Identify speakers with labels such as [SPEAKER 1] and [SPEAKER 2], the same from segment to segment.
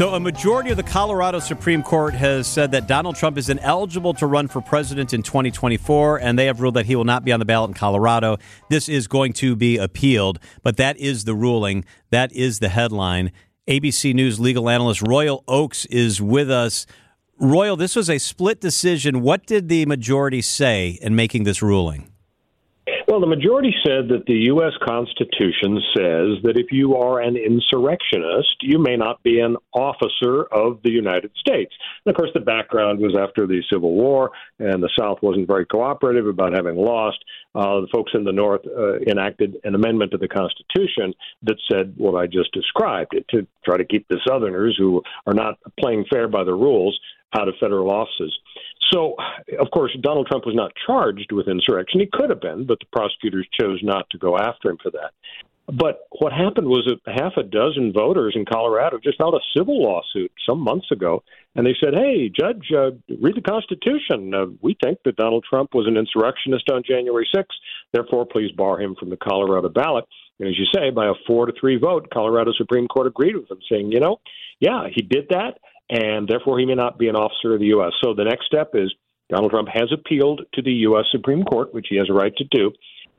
[SPEAKER 1] So, a majority of the Colorado Supreme Court has said that Donald Trump is ineligible to run for president in 2024, and they have ruled that he will not be on the ballot in Colorado. This is going to be appealed, but that is the ruling. That is the headline. ABC News legal analyst Royal Oakes is with us. Royal, this was a split decision. What did the majority say in making this ruling?
[SPEAKER 2] Well, the majority said that the U.S. Constitution says that if you are an insurrectionist, you may not be an officer of the United States. And of course, the background was after the Civil War, and the South wasn't very cooperative about having lost. Uh, the folks in the North uh, enacted an amendment to the Constitution that said what I just described to try to keep the Southerners who are not playing fair by the rules out of federal offices. So, of course, Donald Trump was not charged with insurrection. He could have been, but the prosecutors chose not to go after him for that. But what happened was that half a dozen voters in Colorado just filed a civil lawsuit some months ago, and they said, "Hey, Judge, uh, read the Constitution. Uh, we think that Donald Trump was an insurrectionist on January 6th. Therefore, please bar him from the Colorado ballot." And as you say, by a four to three vote, Colorado Supreme Court agreed with them, saying, "You know, yeah, he did that and therefore he may not be an officer of the U.S. So the next step is Donald Trump has appealed to the U.S. Supreme Court, which he has a right to do.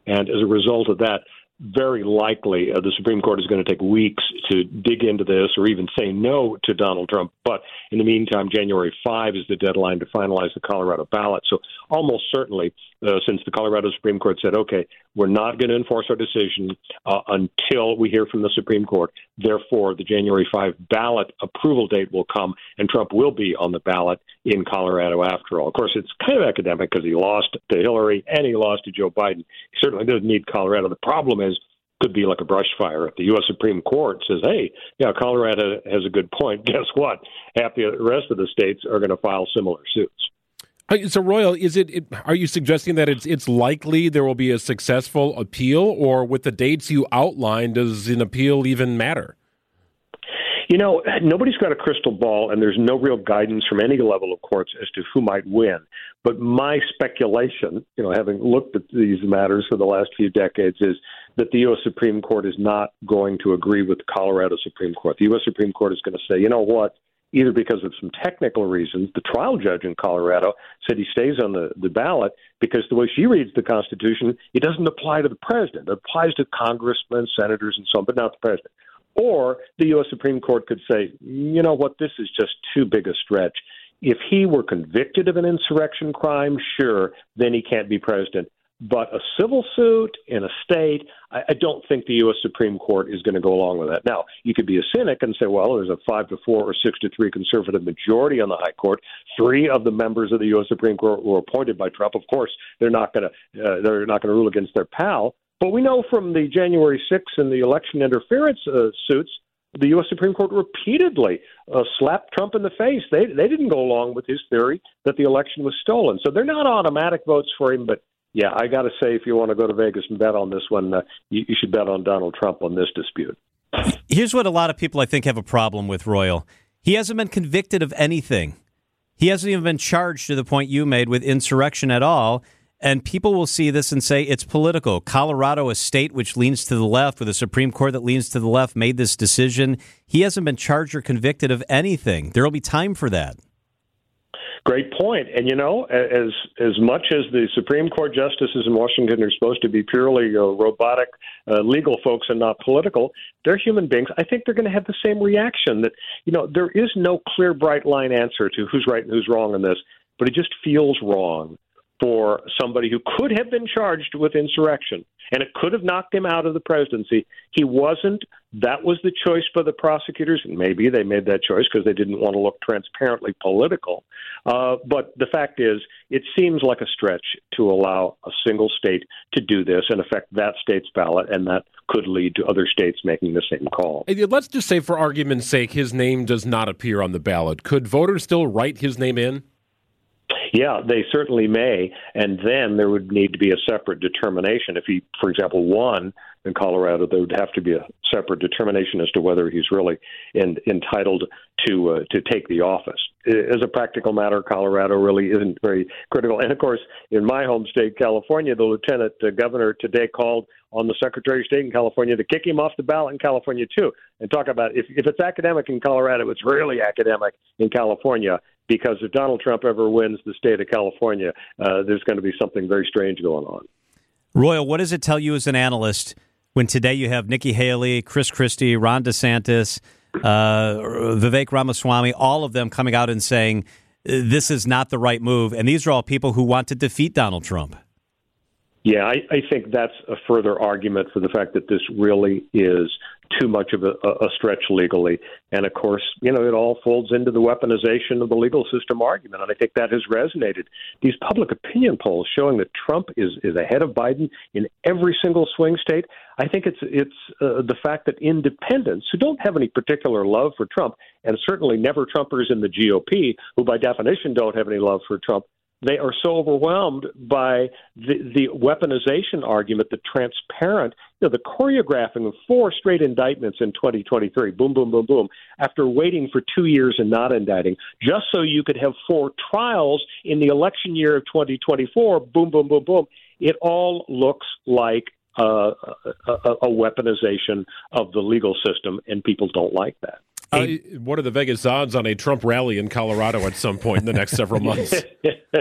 [SPEAKER 2] And as a result of that, very likely uh, the Supreme Court is going to take weeks to dig into this or even say no to Donald Trump. But in the meantime, January 5 is the deadline to finalize the Colorado ballot. So almost certainly, uh, since the Colorado Supreme Court said, okay, we're not going to enforce our decision uh, until we hear from the Supreme Court, therefore the January 5 ballot approval date will come and Trump will be on the ballot in Colorado after all. Of course, it's kind of academic because he lost to Hillary and he lost to Joe Biden. He certainly doesn't need Colorado. The problem is could be like a brush fire. If the U.S. Supreme Court says, "Hey, yeah, Colorado has a good point," guess what? Half the rest of the states are going to file similar suits.
[SPEAKER 3] Uh, so, Royal, is it? Are you suggesting that it's it's likely there will be a successful appeal, or with the dates you outlined, does an appeal even matter?
[SPEAKER 2] You know, nobody's got a crystal ball, and there's no real guidance from any level of courts as to who might win. But my speculation, you know, having looked at these matters for the last few decades, is that the U.S. Supreme Court is not going to agree with the Colorado Supreme Court. The U.S. Supreme Court is going to say, you know what? Either because of some technical reasons, the trial judge in Colorado said he stays on the, the ballot because the way she reads the Constitution, it doesn't apply to the president. It applies to congressmen, senators, and so on, but not the president. Or the U.S. Supreme Court could say, you know what, this is just too big a stretch. If he were convicted of an insurrection crime, sure, then he can't be president. But a civil suit in a state, I, I don't think the U.S. Supreme Court is going to go along with that. Now, you could be a cynic and say, well, there's a five to four or six to three conservative majority on the High Court. Three of the members of the U.S. Supreme Court were appointed by Trump. Of course, they're not going to uh, they're not going to rule against their pal. But we know from the January 6th and the election interference uh, suits the U.S. Supreme Court repeatedly uh, slapped Trump in the face. They they didn't go along with his theory that the election was stolen. So they're not automatic votes for him, but yeah, I got to say, if you want to go to Vegas and bet on this one, uh, you, you should bet on Donald Trump on this dispute.
[SPEAKER 1] Here's what a lot of people I think have a problem with Royal. He hasn't been convicted of anything. He hasn't even been charged to the point you made with insurrection at all. And people will see this and say it's political. Colorado, a state which leans to the left, with a Supreme Court that leans to the left, made this decision. He hasn't been charged or convicted of anything. There will be time for that.
[SPEAKER 2] Great point. And you know, as as much as the Supreme Court justices in Washington are supposed to be purely uh, robotic uh, legal folks and not political, they're human beings. I think they're going to have the same reaction. That you know, there is no clear, bright line answer to who's right and who's wrong in this, but it just feels wrong for somebody who could have been charged with insurrection and it could have knocked him out of the presidency. He wasn't. That was the choice for the prosecutors, and maybe they made that choice because they didn't want to look transparently political. Uh, but the fact is, it seems like a stretch to allow a single state to do this and affect that state's ballot, and that could lead to other states making the same call.
[SPEAKER 3] Let's just say, for argument's sake, his name does not appear on the ballot. Could voters still write his name in?
[SPEAKER 2] Yeah, they certainly may. And then there would need to be a separate determination. If he, for example, won in Colorado, there would have to be a separate determination as to whether he's really in, entitled to uh, to take the office. as a practical matter, Colorado really isn't very critical. And of course, in my home state, California, the lieutenant uh, governor today called on the Secretary of State in California to kick him off the ballot in California too, and talk about if if it's academic in Colorado, it's really academic in California. Because if Donald Trump ever wins the state of California, uh, there's going to be something very strange going on.
[SPEAKER 1] Royal, what does it tell you as an analyst when today you have Nikki Haley, Chris Christie, Ron DeSantis, uh, Vivek Ramaswamy, all of them coming out and saying this is not the right move, and these are all people who want to defeat Donald Trump?
[SPEAKER 2] Yeah, I, I think that's a further argument for the fact that this really is too much of a, a stretch legally. And of course, you know, it all folds into the weaponization of the legal system argument. And I think that has resonated. These public opinion polls showing that Trump is, is ahead of Biden in every single swing state. I think it's it's uh, the fact that independents who don't have any particular love for Trump, and certainly never Trumpers in the GOP, who by definition don't have any love for Trump, they are so overwhelmed by the, the weaponization argument, the transparent, you know, the choreographing of four straight indictments in 2023, boom, boom, boom, boom, after waiting for two years and not indicting, just so you could have four trials in the election year of 2024, boom, boom, boom, boom. It all looks like uh, a, a weaponization of the legal system, and people don't like that.
[SPEAKER 3] Uh, what are the Vegas odds on a Trump rally in Colorado at some point in the next several months?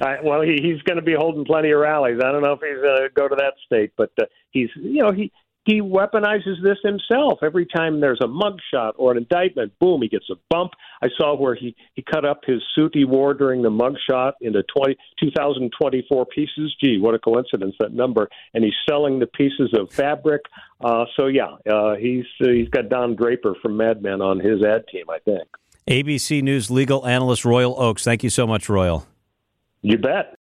[SPEAKER 2] I, well, he, he's going to be holding plenty of rallies. I don't know if he's going to go to that state, but uh, he's, you know, he he weaponizes this himself. Every time there's a mugshot or an indictment, boom, he gets a bump. I saw where he, he cut up his suit he wore during the mugshot into 20, 2024 pieces. Gee, what a coincidence, that number. And he's selling the pieces of fabric. Uh, so, yeah, uh, he's, uh, he's got Don Draper from Mad Men on his ad team, I think.
[SPEAKER 1] ABC News legal analyst Royal Oakes. Thank you so much, Royal.
[SPEAKER 2] You bet.